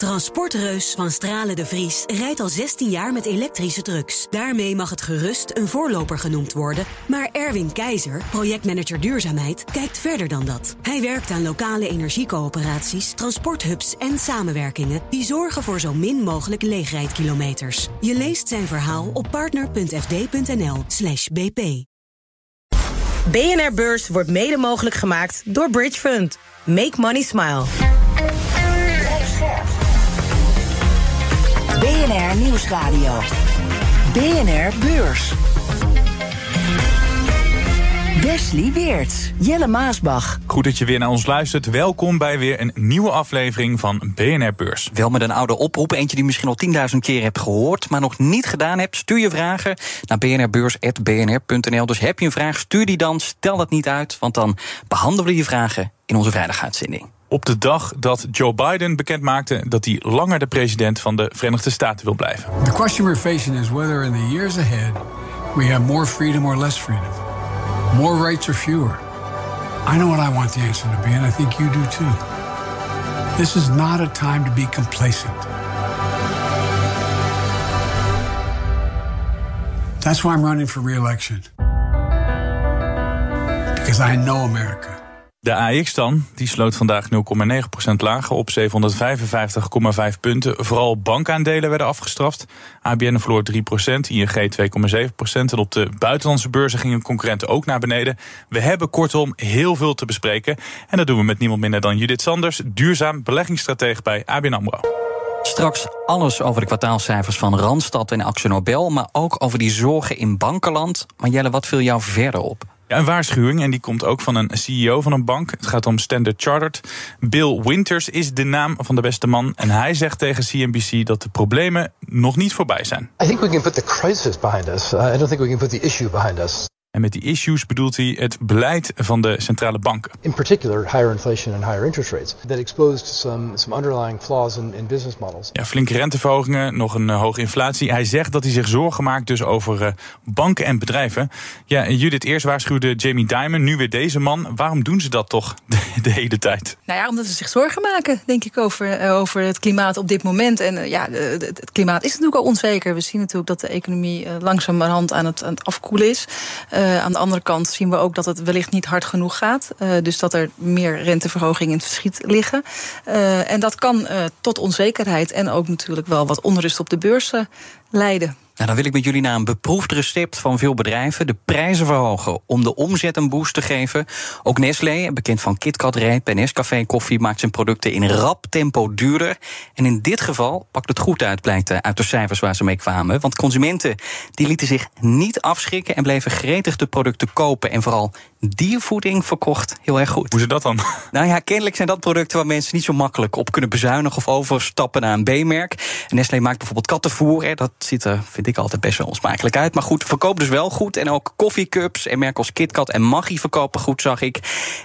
Transportreus van Stralen de Vries rijdt al 16 jaar met elektrische trucks. Daarmee mag het gerust een voorloper genoemd worden. Maar Erwin Keizer, projectmanager duurzaamheid, kijkt verder dan dat. Hij werkt aan lokale energiecoöperaties, transporthubs en samenwerkingen... die zorgen voor zo min mogelijk leegrijdkilometers. Je leest zijn verhaal op partner.fd.nl slash bp. BNR Beurs wordt mede mogelijk gemaakt door Bridge Fund. Make money smile. BNR Nieuwsradio. BNR Beurs. Wesley Weert, Jelle Maasbach. Goed dat je weer naar ons luistert. Welkom bij weer een nieuwe aflevering van BNR Beurs. Wel met een oude oproep, eentje die misschien al 10.000 keer hebt gehoord, maar nog niet gedaan hebt. Stuur je vragen naar bnrbeurs.bnr.nl. Dus heb je een vraag, stuur die dan. Stel dat niet uit, want dan behandelen we je vragen in onze vrijdaguitzending op de dag dat Joe Biden bekend maakte dat hij langer de president van de Verenigde Staten wil blijven. The question we're facing is whether in the years ahead we have more freedom or less freedom. More rights or fewer. I know what I want the answer to be and I think you do too. This is not a time to be complacent. That's why I'm running for re-election. Because I know America. De AX dan, die sloot vandaag 0,9% lager op 755,5 punten. Vooral bankaandelen werden afgestraft. ABN verloor 3%, ING 2,7%. En op de buitenlandse beurzen gingen concurrenten ook naar beneden. We hebben kortom heel veel te bespreken. En dat doen we met niemand minder dan Judith Sanders, duurzaam beleggingsstratege bij ABN AMRO. Straks alles over de kwartaalcijfers van Randstad en Axel Nobel... maar ook over die zorgen in bankenland. Maar Jelle, wat viel jou verder op? Een waarschuwing en die komt ook van een CEO van een bank. Het gaat om Standard Chartered. Bill Winters is de naam van de beste man. En hij zegt tegen CNBC dat de problemen nog niet voorbij zijn. I think we can put the crisis behind us. I don't think we can put the issue behind us. En met die issues bedoelt hij het beleid van de centrale banken. In particular, higher inflation and higher interest rates. That exposed some, some underlying flaws in, in business models. Ja, flinke renteverhogingen, nog een uh, hoge inflatie. Hij zegt dat hij zich zorgen maakt dus over uh, banken en bedrijven. Ja, Judith, eerst waarschuwde Jamie Dimon, nu weer deze man. Waarom doen ze dat toch de, de, hele tijd? Nou ja, omdat ze zich zorgen maken, denk ik, over, uh, over het klimaat op dit moment. En ja, het, het, klimaat is natuurlijk al onzeker. We zien natuurlijk dat de economie langzamerhand aan het, aan het afkoelen is. Uh, aan de andere kant zien we ook dat het wellicht niet hard genoeg gaat. Uh, dus dat er meer renteverhogingen in het verschiet liggen. Uh, en dat kan tot onzekerheid en ook natuurlijk wel wat onrust op de beurzen leiden. Nou, dan wil ik met jullie naar een beproefd recept van veel bedrijven. De prijzen verhogen om de omzet een boost te geven. Ook Nestlé, bekend van KitKat, Rijp en Nescafé Koffie... maakt zijn producten in rap tempo duurder. En in dit geval pakt het goed uit, blijkt uit de cijfers waar ze mee kwamen. Want consumenten die lieten zich niet afschrikken... en bleven gretig de producten kopen. En vooral diervoeding verkocht heel erg goed. Hoe zit dat dan? Nou ja, kennelijk zijn dat producten waar mensen niet zo makkelijk op kunnen bezuinigen... of overstappen naar een B-merk. Nestlé maakt bijvoorbeeld kattenvoer. Hè, dat ziet er, vind ik altijd best wel onsmakelijk uit. Maar goed, verkoopt dus wel goed. En ook koffiecups en merken als KitKat en Maggi verkopen goed, zag ik.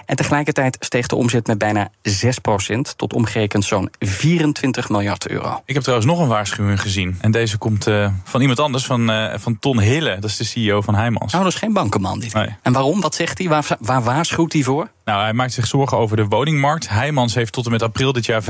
En tegelijkertijd steeg de omzet met bijna 6% tot omgerekend zo'n 24 miljard euro. Ik heb trouwens nog een waarschuwing gezien. En deze komt uh, van iemand anders, van, uh, van Ton Hille. Dat is de CEO van Heijmans. Nou, dat is geen bankenman dit. Nee. En waarom? Wat zegt hij? Waar, waar waarschuwt hij voor? Nou, hij maakt zich zorgen over de woningmarkt. Heijmans heeft tot en met april dit jaar 25%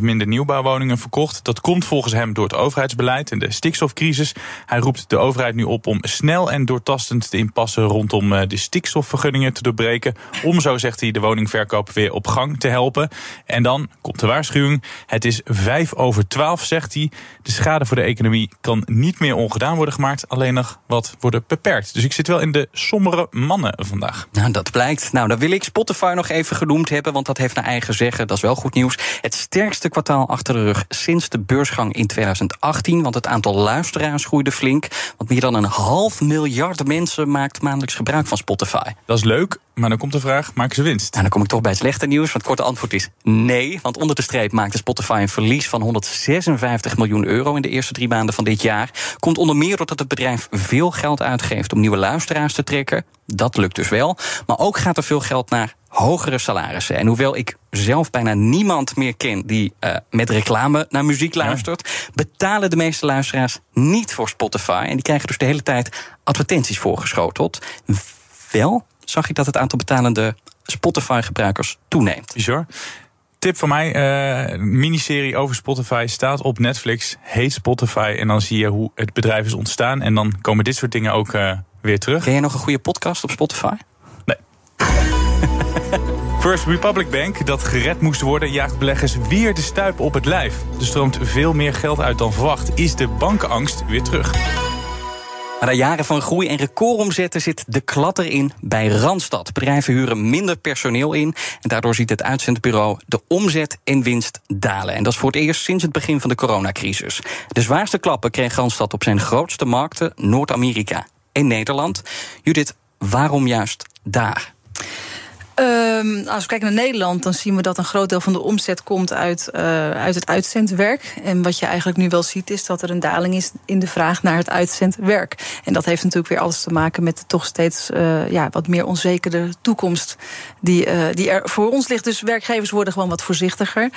minder nieuwbouwwoningen verkocht. Dat komt volgens hem door het overheidsbeleid en de stikstofcrisis. Hij roept de overheid nu op om snel en doortastend te inpassen rondom eh, de stikstofvergunningen te doorbreken. Om, zo zegt hij, de woningverkoop weer op gang te helpen. En dan komt de waarschuwing. Het is vijf over twaalf, zegt hij. De schade voor de economie kan niet meer ongedaan worden gemaakt. Alleen nog wat worden beperkt. Dus ik zit wel in de sombere mannen vandaag. Nou, dat blijkt. Nou, dan wil ik Spotify nog even genoemd hebben, want dat heeft naar eigen zeggen. Dat is wel goed nieuws. Het sterkste kwartaal achter de rug sinds de beursgang in 2018. Want het aantal luisteraars groeide flink. Want meer dan een half miljard mensen maakt maandelijks gebruik van Spotify. Dat is leuk, maar dan komt de vraag: maken ze winst? Nou, dan kom ik toch bij het slechte nieuws. Want het korte antwoord is nee. Want onder de streep maakte Spotify een verlies van 156 miljoen euro in de eerste drie maanden van dit jaar. Komt onder meer doordat het bedrijf veel geld uitgeeft om nieuwe luisteraars te trekken. Dat lukt dus wel. Maar ook gaat er veel geld naar hogere salarissen. En hoewel ik zelf bijna niemand meer ken die uh, met reclame naar muziek luistert, ja. betalen de meeste luisteraars niet voor Spotify. En die krijgen dus de hele tijd advertenties voorgeschoteld. Wel zag ik dat het aantal betalende Spotify-gebruikers toeneemt. Bizar. tip van mij, uh, miniserie over Spotify staat op Netflix. Heet Spotify. En dan zie je hoe het bedrijf is ontstaan. En dan komen dit soort dingen ook uh, weer terug. Ken je nog een goede podcast op Spotify? Nee. First Republic Bank, dat gered moest worden, jaagt beleggers weer de stuip op het lijf. Er stroomt veel meer geld uit dan verwacht. Is de bankenangst weer terug? Na jaren van groei en recordomzetten zit de klatter in bij Randstad. Bedrijven huren minder personeel in en daardoor ziet het uitzendbureau de omzet en winst dalen. En dat is voor het eerst sinds het begin van de coronacrisis. De zwaarste klappen kreeg Randstad op zijn grootste markten, Noord-Amerika en Nederland. Judith, waarom juist daar? Um, als we kijken naar Nederland, dan zien we dat een groot deel van de omzet komt uit, uh, uit het uitzendwerk. En wat je eigenlijk nu wel ziet, is dat er een daling is in de vraag naar het uitzendwerk. En dat heeft natuurlijk weer alles te maken met de toch steeds uh, ja, wat meer onzekere toekomst die, uh, die er voor ons ligt. Dus werkgevers worden gewoon wat voorzichtiger.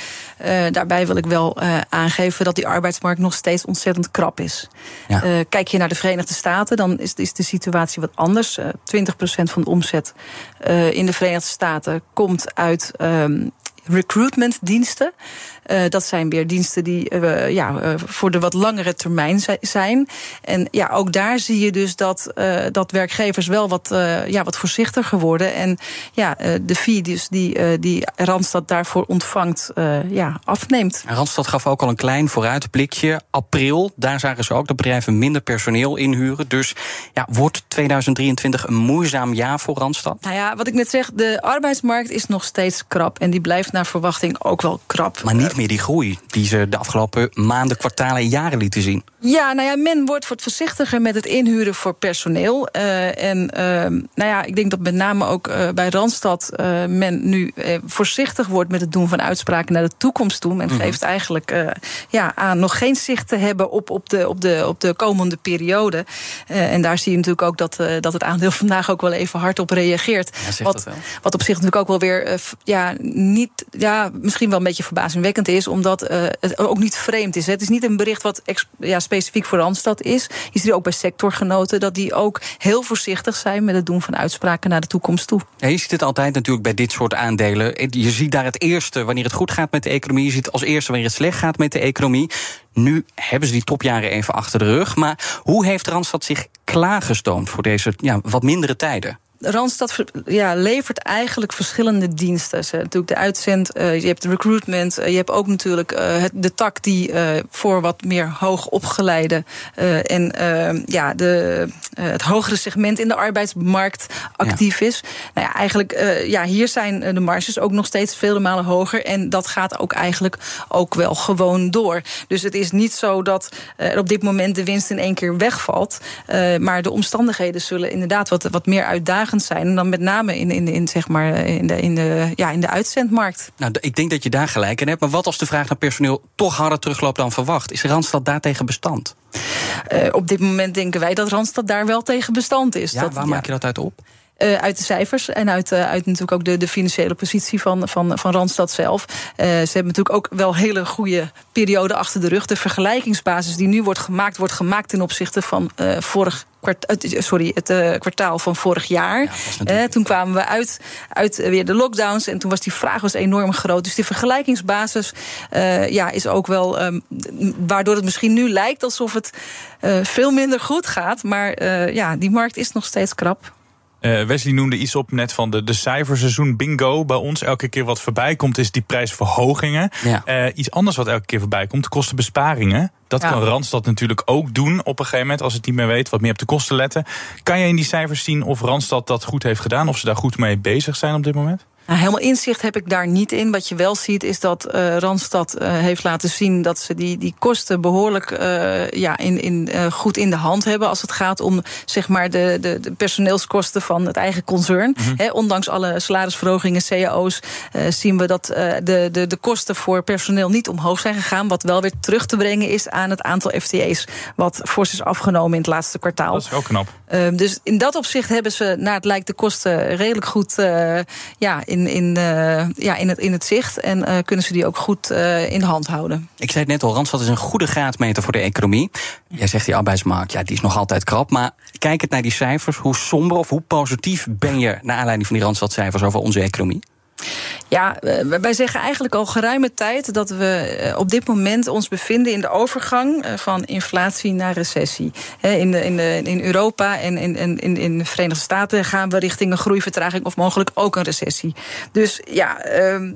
daarbij wil ik wel aangeven dat die arbeidsmarkt nog steeds ontzettend krap is. Ja. kijk je naar de Verenigde Staten, dan is, is de situatie wat anders. 20% van de omzet in de Verenigde Staten komt uit um, recruitmentdiensten. Uh, dat zijn weer diensten die uh, ja, uh, voor de wat langere termijn zijn. En ja, ook daar zie je dus dat, dat werkgevers wel wat, ja, wat voorzichtiger worden. En ja, de fee dus die, die Randstad daarvoor ontvangt, ja, afneemt. Randstad gaf ook al een klein vooruitblikje. April, daar zagen ze ook dat bedrijven minder personeel inhuren. Dus ja, wordt 2023 een moeizaam jaar voor Randstad? Nou ja, wat ik net zeg, de arbeidsmarkt is nog steeds krap. En die blijft naar verwachting ook wel krap. Maar niet meer die groei die ze de afgelopen maanden, kwartalen en jaren lieten zien. Ja, nou ja, men wordt wat voorzichtiger met het inhuren voor personeel. Uh, en uh, nou ja, ik denk dat met name ook uh, bij Randstad men nu voorzichtig wordt met het doen van uitspraken naar de toekomst toe. Men mm -hmm. geeft eigenlijk ja, aan nog geen zicht te hebben op, op, de, op, de, op de komende periode. en daar zie je natuurlijk ook dat, dat het aandeel vandaag ook wel even hard op reageert. Ja, wat, wat op zich natuurlijk ook wel weer ja, niet, ja, misschien wel een beetje verbazingwekkend is, omdat het ook niet vreemd is. Het is niet een bericht wat ja, specifiek voor Randstad is. Je ziet ook bij sectorgenoten dat die ook heel voorzichtig zijn met het doen van uitspraken naar de toekomst toe. Je ziet het altijd natuurlijk bij dit soort aandelen. Je ziet daar het eerste wanneer het goed gaat met de economie. Je ziet als eerste wanneer het slecht gaat met de economie. Nu hebben ze die topjaren even achter de rug. Maar hoe heeft Randstad zich klaargestoomd voor deze ja, wat mindere tijden? Randstad ja, levert eigenlijk verschillende diensten. Ze, natuurlijk de uitzend, uh, je hebt de recruitment, uh, je hebt ook natuurlijk uh, het, de tak die voor wat meer hoogopgeleide en ja, de, het hogere segment in de arbeidsmarkt actief ja. is. Nou ja, eigenlijk, ja, hier zijn de marges ook nog steeds vele malen hoger. En dat gaat ook eigenlijk ook wel gewoon door. Dus het is niet zo dat er op dit moment de winst in één keer wegvalt. maar de omstandigheden zullen inderdaad wat, wat meer uitdagen zijn. En dan met name in, in, in, zeg maar, in, de, in, de, ja, in de uitzendmarkt. Nou, ik denk dat je daar gelijk in hebt. Maar wat als de vraag naar personeel toch harder terugloopt dan verwacht? Is Randstad daartegen bestand? Uh, op dit moment denken wij dat Randstad daar wel tegen bestand is. Ja, dat, waar ja. maak je dat uit op? Uh, uit de cijfers en uit, uh, uit natuurlijk ook de, de financiële positie van, van, van Randstad zelf. Uh, ze hebben natuurlijk ook wel hele goede periode achter de rug. De vergelijkingsbasis die nu wordt gemaakt, wordt gemaakt ten opzichte van vorig sorry, het uh, kwartaal van vorig jaar. Ja, toen kwamen we uit, uit weer de lockdowns en toen was die vraag was enorm groot. Dus die vergelijkingsbasis uh, ja, is ook wel um, waardoor het misschien nu lijkt alsof het veel minder goed gaat. Maar ja, die markt is nog steeds krap. Uh, Wesley noemde iets op net van de, de cijferseizoen bingo. Bij ons elke keer wat voorbij komt, is die prijsverhogingen. Ja. Uh, iets anders wat elke keer voorbij komt, kostenbesparingen. Dat ja. kan Randstad natuurlijk ook doen op een gegeven moment, als het niet meer weet, wat meer op de kosten letten. Kan je in die cijfers zien of Randstad dat goed heeft gedaan, of ze daar goed mee bezig zijn op dit moment? Nou, helemaal inzicht heb ik daar niet in. Wat je wel ziet is dat uh, Randstad uh, heeft laten zien dat ze die, die kosten behoorlijk uh, ja, in, in, goed in de hand hebben. Als het gaat om zeg maar de, de, de personeelskosten van het eigen concern. Mm -hmm. He, ondanks alle salarisverhogingen, cao's, zien we dat de, de, de kosten voor personeel niet omhoog zijn gegaan. Wat wel weer terug te brengen is aan het aantal FTE's. Wat fors is afgenomen in het laatste kwartaal. Dat is wel knap. dus in dat opzicht hebben ze, naar het lijkt, de kosten redelijk goed ja, in in, uh, ja, in, het, in het zicht. En uh, kunnen ze die ook goed uh, in de hand houden. Ik zei het net al, Randstad is een goede graadmeter voor de economie. Jij zegt die arbeidsmarkt, ja, die is nog altijd krap. Maar kijk het naar die cijfers. Hoe somber of hoe positief ben je... naar aanleiding van die Randstadcijfers over onze economie? Ja, wij zeggen eigenlijk al geruime tijd dat we eh, op dit moment ons bevinden in de overgang eh, van inflatie naar recessie. In, de, in, de, in Europa en in, in, in de Verenigde Staten gaan we richting een groeivertraging of mogelijk ook een recessie. Dus ja, ehm,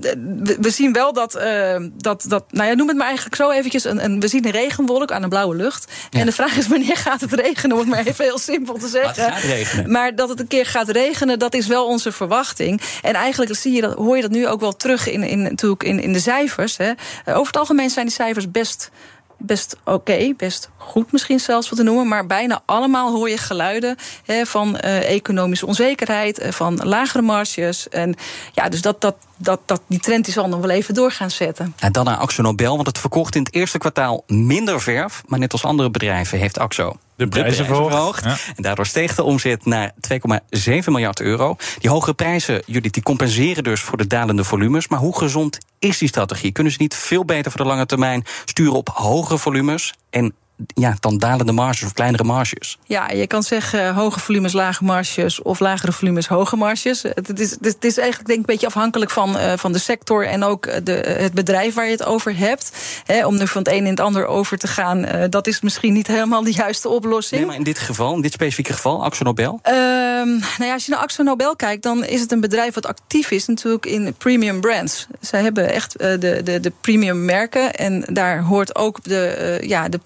we zien wel dat, ehm, dat, dat nou ja, noem het maar eigenlijk zo eventjes, een, een, we zien een regenwolk aan een blauwe lucht. En de vraag is wanneer gaat het regenen, om het maar even heel simpel te zeggen. Maar, het gaat regenen. maar dat het een keer gaat regenen, dat is wel onze verwachting. En eigenlijk zie je dat, hoor je dat nu ook wel terug in, in, natuurlijk in, in de cijfers. Hè. Over het algemeen zijn die cijfers best best oké, best goed misschien zelfs wat te noemen. Maar bijna allemaal hoor je geluiden van uh, economische onzekerheid, uh, van lagere marges. En ja, dus dat, dat, dat, dat, die trend die zal nog wel even door gaan zetten. En dan naar Axo Nobel, want het verkocht in het eerste kwartaal minder verf. Maar net als andere bedrijven heeft Axo de prijzen verhoogd. En daardoor steeg de omzet naar 2,7 miljard euro. Die hogere prijzen, jullie, die compenseren dus voor de dalende volumes. Maar hoe gezond is die strategie? Kunnen ze niet veel beter voor de lange termijn sturen op hogere volumes en ja, dan dalende marges of kleinere marges. Ja, je kan zeggen eh, hoge volumes, lage marges of lagere volumes, hoge marges. Het is, het is eigenlijk denk ik een beetje afhankelijk van, uh, van de sector en ook eh, de, het bedrijf waar je het over hebt. He, om er van het een in het ander over te gaan, uh, dat is misschien niet helemaal de juiste oplossing. Nee, maar in dit geval, in dit specifieke geval, Axo Nobel? Uh, nou ja, als je naar Axo Nobel kijkt, dan is het een bedrijf wat actief is natuurlijk in premium brands. Zij hebben echt de, de, de premium merken en daar hoort ook de, ja, de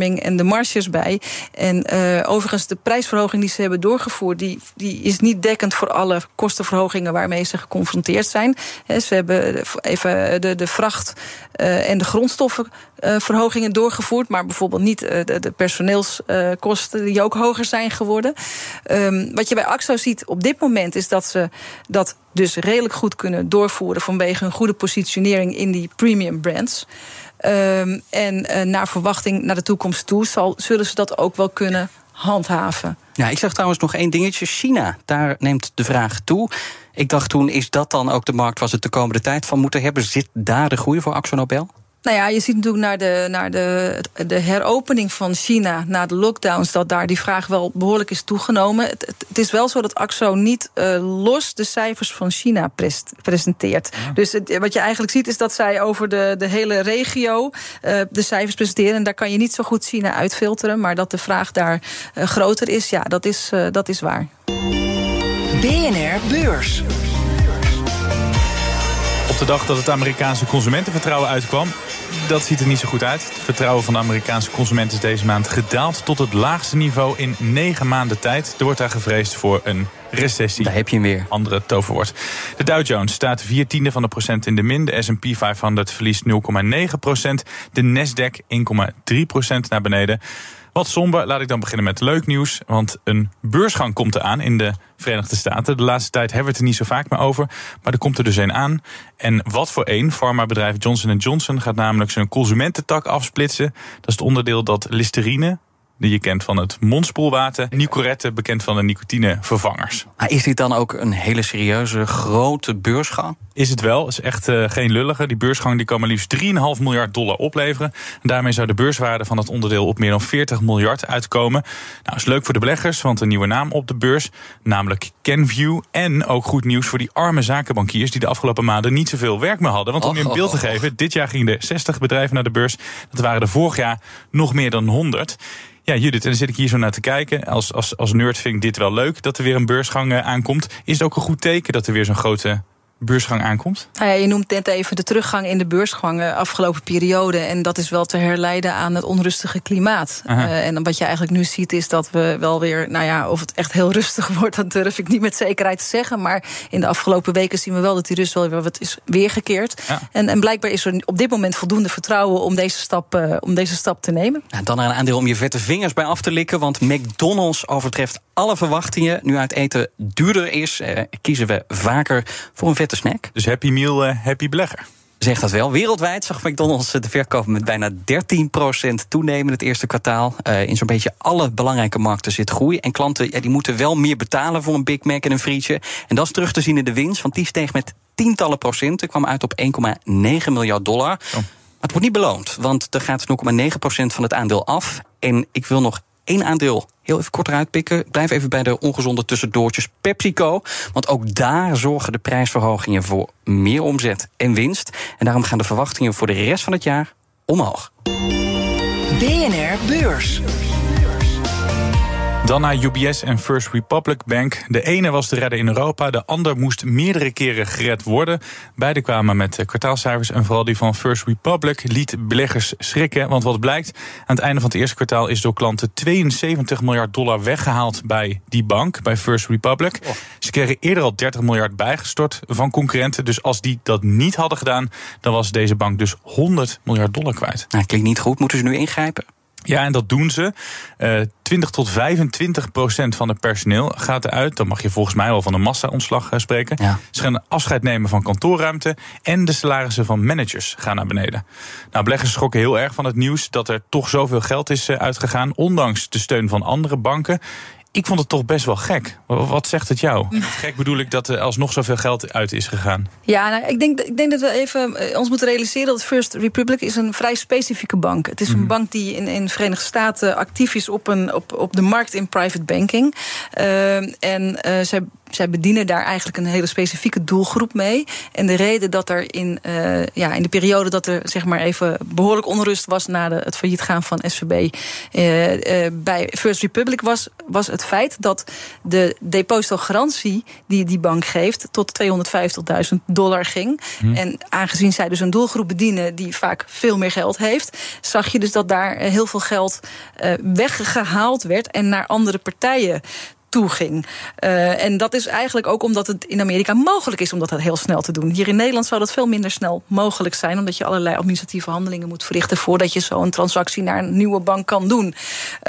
en de marges bij. En uh, overigens, de prijsverhoging die ze hebben doorgevoerd, die, die is niet dekkend voor alle kostenverhogingen waarmee ze geconfronteerd zijn. Ze hebben even de, de vracht en de grondstoffenverhogingen doorgevoerd, maar bijvoorbeeld niet de, de, personeelskosten die ook hoger zijn geworden. Um, wat je bij AXO ziet op dit moment is dat ze dat dus redelijk goed kunnen doorvoeren vanwege hun goede positionering in die premium brands. Um, en uh, naar verwachting naar de toekomst toe zal, zullen ze dat ook wel kunnen handhaven. Ja, ik zeg trouwens nog één dingetje. China, daar neemt de vraag toe. Ik dacht toen, is dat dan ook de markt waar ze de komende tijd van moeten hebben? Zit daar de groei voor Axo Nobel? Nou ja, je ziet natuurlijk naar de, naar de, de heropening van China, na de lockdowns, dat daar die vraag wel behoorlijk is toegenomen. Het, het is wel zo dat AXO niet uh, los de cijfers van China pres, presenteert. Ja. Dus het, wat je eigenlijk ziet is dat zij over de, de hele regio uh, de cijfers presenteren. En daar kan je niet zo goed China uitfilteren. Maar dat de vraag daar uh, groter is, ja, dat is, dat is waar. BNR Beurs. De dag dat het Amerikaanse consumentenvertrouwen uitkwam, dat ziet er niet zo goed uit. Het vertrouwen van de Amerikaanse consumenten is deze maand gedaald tot het laagste niveau in negen maanden tijd. Er wordt daar gevreesd voor een recessie. Daar heb je hem weer. Andere toverwoord. De Dow Jones staat vier tiende van de procent in de min. De S&P 500 verliest 0,9 procent. De Nasdaq 1,3 procent naar beneden. Wat somber, laat ik dan beginnen met leuk nieuws. Want een beursgang komt eraan in de Verenigde Staten. De laatste tijd hebben we het er niet zo vaak meer over. Maar er komt er dus een aan. En wat voor een? Farmabedrijf Johnson Johnson gaat namelijk zijn consumententak afsplitsen. Dat is het onderdeel dat Listerine, die je kent van het mondspoelwater. Nicorette, bekend van de nicotinevervangers. Maar is dit dan ook een hele serieuze, grote beursgang? Is het wel. is echt uh, geen lullige. Die beursgang die kan maar liefst 3,5 miljard dollar opleveren. En daarmee zou de beurswaarde van het onderdeel op meer dan 40 miljard uitkomen. Nou, is leuk voor de beleggers, want een nieuwe naam op de beurs. Namelijk Kenview. En ook goed nieuws voor die arme zakenbankiers... die de afgelopen maanden niet zoveel werk meer hadden. Want om je een beeld te geven, dit jaar gingen er 60 bedrijven naar de beurs. Dat waren er vorig jaar nog meer dan 100. Ja, Judith, en dan zit ik hier zo naar te kijken. Als, als, als nerd vind ik dit wel leuk dat er weer een beursgang aankomt. Is het ook een goed teken dat er weer zo'n grote beursgang aankomt? Nou ja, je noemt net even de teruggang in de beursgang afgelopen periode. En dat is wel te herleiden aan het onrustige klimaat. Uh, en wat je eigenlijk nu ziet is dat we wel weer... nou ja, of het echt heel rustig wordt, dat durf ik niet met zekerheid te zeggen. Maar in de afgelopen weken zien we wel dat die rust wel weer wat is weergekeerd. Ja. En, en blijkbaar is er op dit moment voldoende vertrouwen om deze stap, uh, om deze stap te nemen. Ja, dan een aandeel om je vette vingers bij af te likken. Want McDonald's overtreft alle verwachtingen. Nu uit eten duurder is, uh, kiezen we vaker voor een vette snack. Dus Happy Meal, uh, Happy Belegger. Zegt dat wel. Wereldwijd zag McDonald's de verkoop met bijna 13% toenemen het eerste kwartaal. Uh, in zo'n beetje alle belangrijke markten zit groei. En klanten ja, die moeten wel meer betalen voor een Big Mac en een frietje. En dat is terug te zien in de winst, want die steeg met tientallen procenten. kwam uit op 1,9 miljard dollar. Oh. Maar het wordt niet beloond, want er gaat 0,9% van het aandeel af. En ik wil nog één aandeel heel even kort eruit pikken. Ik blijf even bij de ongezonde tussendoortjes PepsiCo. Want ook daar zorgen de prijsverhogingen voor meer omzet en winst. En daarom gaan de verwachtingen voor de rest van het jaar omhoog. BNR Beurs. Dan naar UBS en First Republic Bank. De ene was de redder in Europa, de ander moest meerdere keren gered worden. Beide kwamen met eh, kwartaalcijfers en vooral die van First Republic liet beleggers schrikken. Want wat blijkt, aan het einde van het eerste kwartaal is door klanten 72 miljard dollar weggehaald bij die bank, bij First Republic. Oh. Ze kregen eerder al 30 miljard bijgestort van concurrenten. Dus als die dat niet hadden gedaan, dan was deze bank dus 100 miljard dollar kwijt. Nou, klinkt niet goed. Moeten ze nu ingrijpen? Ja, en dat doen ze. Uh, eh, 20 tot 25 procent van het personeel gaat eruit. Dan mag je volgens mij wel van een massa-ontslag uh, spreken. Ja. Ze gaan afscheid nemen van kantoorruimte. En de salarissen van managers gaan naar beneden. Nou, beleggers schrokken heel erg van het nieuws dat er toch zoveel geld is uh, uitgegaan. Ondanks de steun van andere banken. Ik vond het toch best wel gek. Wat zegt het jou? Gek bedoel ik dat er alsnog zoveel geld uit is gegaan. Ja, nou, ik, denk, ik denk dat we even eh, ons moeten realiseren dat First Republic is een vrij specifieke bank. Het is een mhm. bank die in, in de Verenigde Staten actief is op, een, op, op de markt in private banking. Uh, en uh, zij zij bedienen daar eigenlijk een hele specifieke doelgroep mee. En de reden dat er in, uh, ja, in de periode dat er zeg maar even behoorlijk onrust was na de, het failliet gaan van SVB uh, uh, bij First Republic was, was het feit dat de depositogarantie die die bank geeft tot 250.000 dollar ging. Hm. En aangezien zij dus een doelgroep bedienen die vaak veel meer geld heeft, zag je dus dat daar heel veel geld weggehaald werd en naar andere partijen toe ging. Uh, en dat is eigenlijk ook omdat het in Amerika mogelijk is om dat heel snel te doen. Hier in Nederland zou dat veel minder snel mogelijk zijn, omdat je allerlei administratieve handelingen moet verrichten voordat je zo'n transactie naar een nieuwe bank kan doen.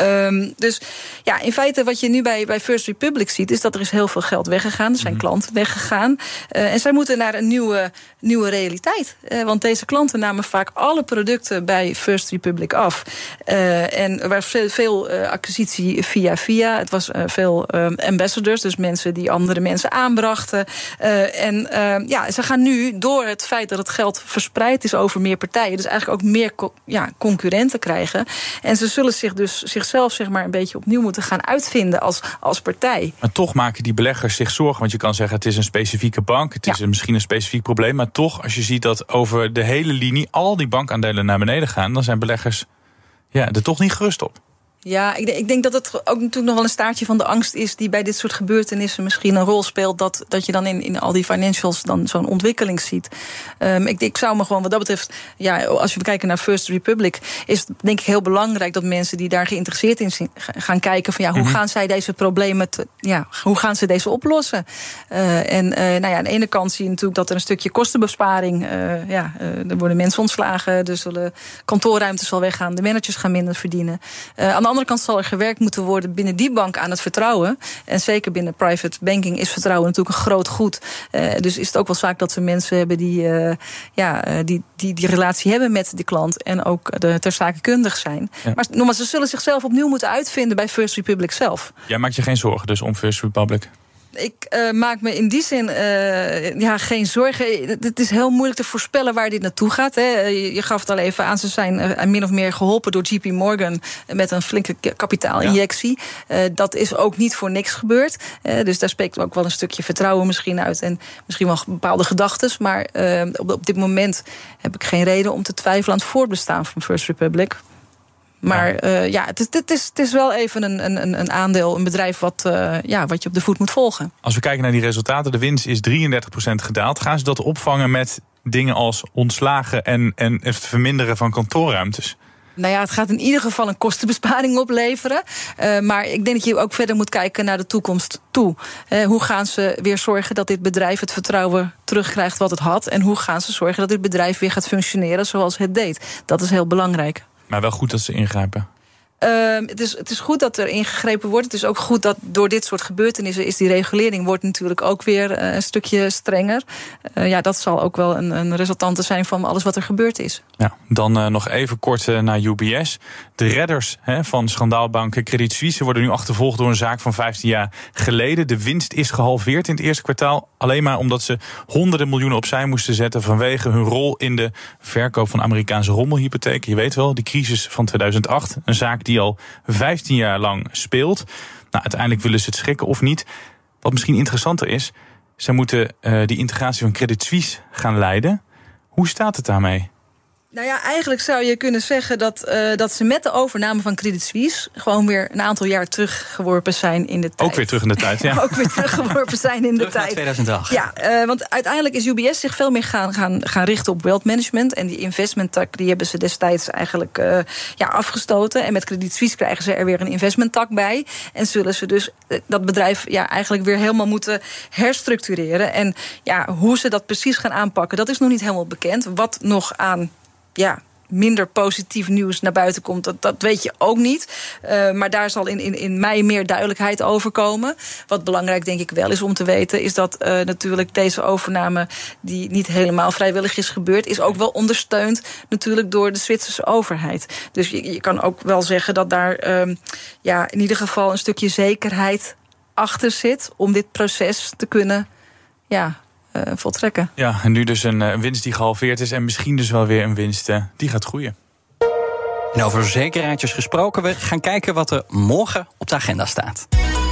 Um, dus ja, in feite wat je nu bij, bij First Republic ziet, is dat er is heel veel geld weggegaan. Er zijn mhm. klanten weggegaan. Uh, en zij moeten naar een nieuwe, nieuwe realiteit. Uh, want deze klanten namen vaak alle producten bij First Republic af. en er was veel, veel acquisitie via via. Het was veel ambassadors, dus mensen die andere mensen aanbrachten. Uh, en uh, ja, ze gaan nu door het feit dat het geld verspreid is over meer partijen, dus eigenlijk ook meer co ja, concurrenten krijgen. En ze zullen zich dus zichzelf zeg maar een beetje opnieuw moeten gaan uitvinden als, als partij. Maar toch maken die beleggers zich zorgen, want je kan zeggen het is een specifieke bank, het is een, misschien een specifiek probleem, maar toch als je ziet dat over de hele linie al die bankaandelen naar beneden gaan, dan zijn beleggers ja, er toch niet gerust op. Ja, ik, ik, denk dat het ook natuurlijk nog wel een staartje van de angst is die bij dit soort gebeurtenissen misschien een rol speelt. Dat, dat je dan in, in al die financials dan zo'n ontwikkeling ziet. Um, ik, ik zou me gewoon wat dat betreft, ja, als we kijken naar First Republic, is het denk ik heel belangrijk dat mensen die daar geïnteresseerd in zijn, gaan kijken van ja, hoe mhm. gaan zij deze problemen, te, ja, hoe gaan ze deze oplossen? Uh, en uh, nou ja, aan de ene kant zie je natuurlijk dat er een stukje kostenbesparing, uh, ja, er worden mensen ontslagen, er zullen kantoorruimtes zal weggaan, de managers gaan minder verdienen. aan de andere kant zal er gewerkt moeten worden binnen die bank aan het vertrouwen. En zeker binnen private banking is vertrouwen natuurlijk een groot goed. Uh, dus is het ook wel vaak dat we mensen hebben die, uh, ja, uh, die, die die relatie hebben met de klant. En ook de ter zake kundig zijn. Ja. Maar nogmaals, ze zullen zichzelf opnieuw moeten uitvinden bij First Republic zelf. Jij maakt je geen zorgen dus om First Republic? Ik uh, maak me in die zin uh, ja, geen zorgen. Het is heel moeilijk te voorspellen waar dit naartoe gaat. Hè. Je, gaf het al even aan, ze zijn uh, min of meer geholpen door JP Morgan met een flinke kapitaalinjectie. Ja. dat is ook niet voor niks gebeurd. dus daar spreekt ook wel een stukje vertrouwen misschien uit en misschien wel bepaalde gedachten. Maar op, op dit moment heb ik geen reden om te twijfelen aan het voortbestaan van First Republic. Maar ja, uh, ja het, is, het, is, het is wel even een, een, een aandeel, een bedrijf wat, uh, ja, wat je op de voet moet volgen. Als we kijken naar die resultaten, de winst is 33% gedaald. Gaan ze dat opvangen met dingen als ontslagen en, en het verminderen van kantoorruimtes? Nou ja, het gaat in ieder geval een kostenbesparing opleveren. Uh, maar ik denk dat je ook verder moet kijken naar de toekomst toe. Uh, hoe gaan ze weer zorgen dat dit bedrijf het vertrouwen terugkrijgt wat het had? En hoe gaan ze zorgen dat dit bedrijf weer gaat functioneren zoals het deed? Dat is heel belangrijk. Maar wel goed dat ze ingrijpen. Uh, het, is, het is goed dat er ingegrepen wordt. Het is ook goed dat door dit soort gebeurtenissen is die regulering wordt natuurlijk ook weer uh, een stukje strenger. Uh, ja, dat zal ook wel een, een resultante zijn van alles wat er gebeurd is. Ja, dan uh, nog even kort naar UBS. De redders hè, van schandaalbanken Credit Suisse worden nu achtervolgd door een zaak van 15 jaar geleden. De winst is gehalveerd in het eerste kwartaal. Alleen maar omdat ze honderden miljoenen opzij moesten zetten vanwege hun rol in de verkoop van Amerikaanse rommelhypotheken. Je weet wel, die crisis van 2008. Een zaak die die al 15 jaar lang speelt. Nou, uiteindelijk willen ze het schrikken of niet. Wat misschien interessanter is, zij moeten uh, die integratie van Credit Suisse gaan leiden. Hoe staat het daarmee? Nou ja, eigenlijk zou je kunnen zeggen dat, uh, dat ze met de overname van Credit Suisse gewoon weer een aantal jaar teruggeworpen zijn in de tijd. Ook weer terug in de tijd, ja. ook weer teruggeworpen zijn in de tijd. 2008. Ja, uh, want uiteindelijk is UBS zich veel meer gaan, gaan, gaan richten op wealth management. En die investment tak die hebben ze destijds eigenlijk uh, ja, afgestoten. En met Credit Suisse krijgen ze er weer een investment tak bij. En zullen ze dus dat bedrijf ja, eigenlijk weer helemaal moeten herstructureren. En ja, hoe ze dat precies gaan aanpakken, dat is nog niet helemaal bekend. Wat nog aan ja, minder positief nieuws naar buiten komt, dat, dat weet je ook niet. Uh, maar daar zal in, in, in mei meer duidelijkheid over komen. Wat belangrijk denk ik wel is om te weten, is dat uh, natuurlijk deze overname, die niet helemaal vrijwillig is gebeurd, is ook wel ondersteund natuurlijk door de Zwitserse overheid. Dus je, je kan ook wel zeggen dat daar uh, ja, in ieder geval een stukje zekerheid achter zit om dit proces te kunnen ja, voltrekken. Ja, en nu dus een uh, winst die gehalveerd is en misschien dus wel weer een winst uh, die gaat groeien. En over zekerheidjes gesproken, we gaan kijken wat er morgen op de agenda staat.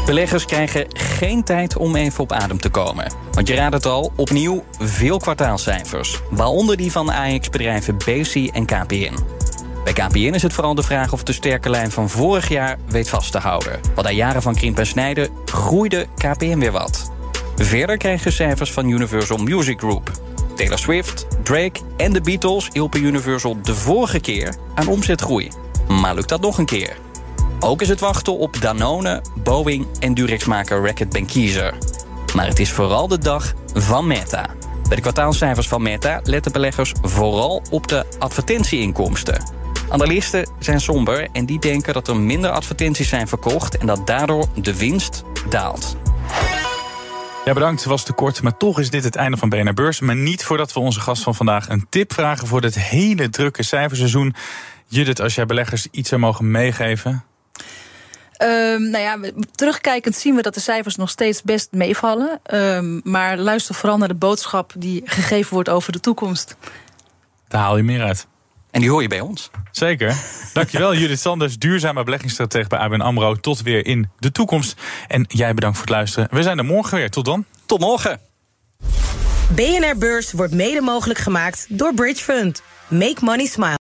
Beleggers krijgen geen tijd om even op adem te komen. Want je raadt het al, opnieuw veel kwartaalcijfers. Waaronder die van AX-bedrijven BC en KPN. Bij KPN is het vooral de vraag of de sterke lijn van vorig jaar weet vast te houden. Want na jaren van krimp en snijden groeide KPN weer wat. Verder kregen cijfers van Universal Music Group. Taylor Swift, Drake en de Beatles hielpen Universal de vorige keer aan omzetgroei. Maar lukt dat nog een keer? Ook is het wachten op Danone, Boeing en Durex-maker Reckitt Benckiser. Maar het is vooral de dag van Meta. Bij de kwartaalcijfers van Meta letten beleggers vooral op de advertentieinkomsten. Analisten zijn somber en die denken dat er minder advertenties zijn verkocht en dat daardoor de winst daalt. Ja, bedankt. Het was te kort, maar toch is dit het einde van BNR Beurs. Maar niet voordat we onze gast van vandaag een tip vragen voor dit hele drukke cijferseizoen. Judith, als jij beleggers iets zou mogen meegeven. Um, nou ja, terugkijkend zien we dat de cijfers nog steeds best meevallen. Um, maar luister vooral naar de boodschap die gegeven wordt over de toekomst. Daar haal je meer uit. En die hoor je bij ons. Zeker. Dankjewel Judith Sanders, duurzame beleggingsstratege bij ABN AMRO. Tot weer in de toekomst. En jij bedankt voor het luisteren. We zijn er morgen weer. Tot dan. Tot morgen. BNR Beurs wordt mede mogelijk gemaakt door Bridge Fund. Make money smile.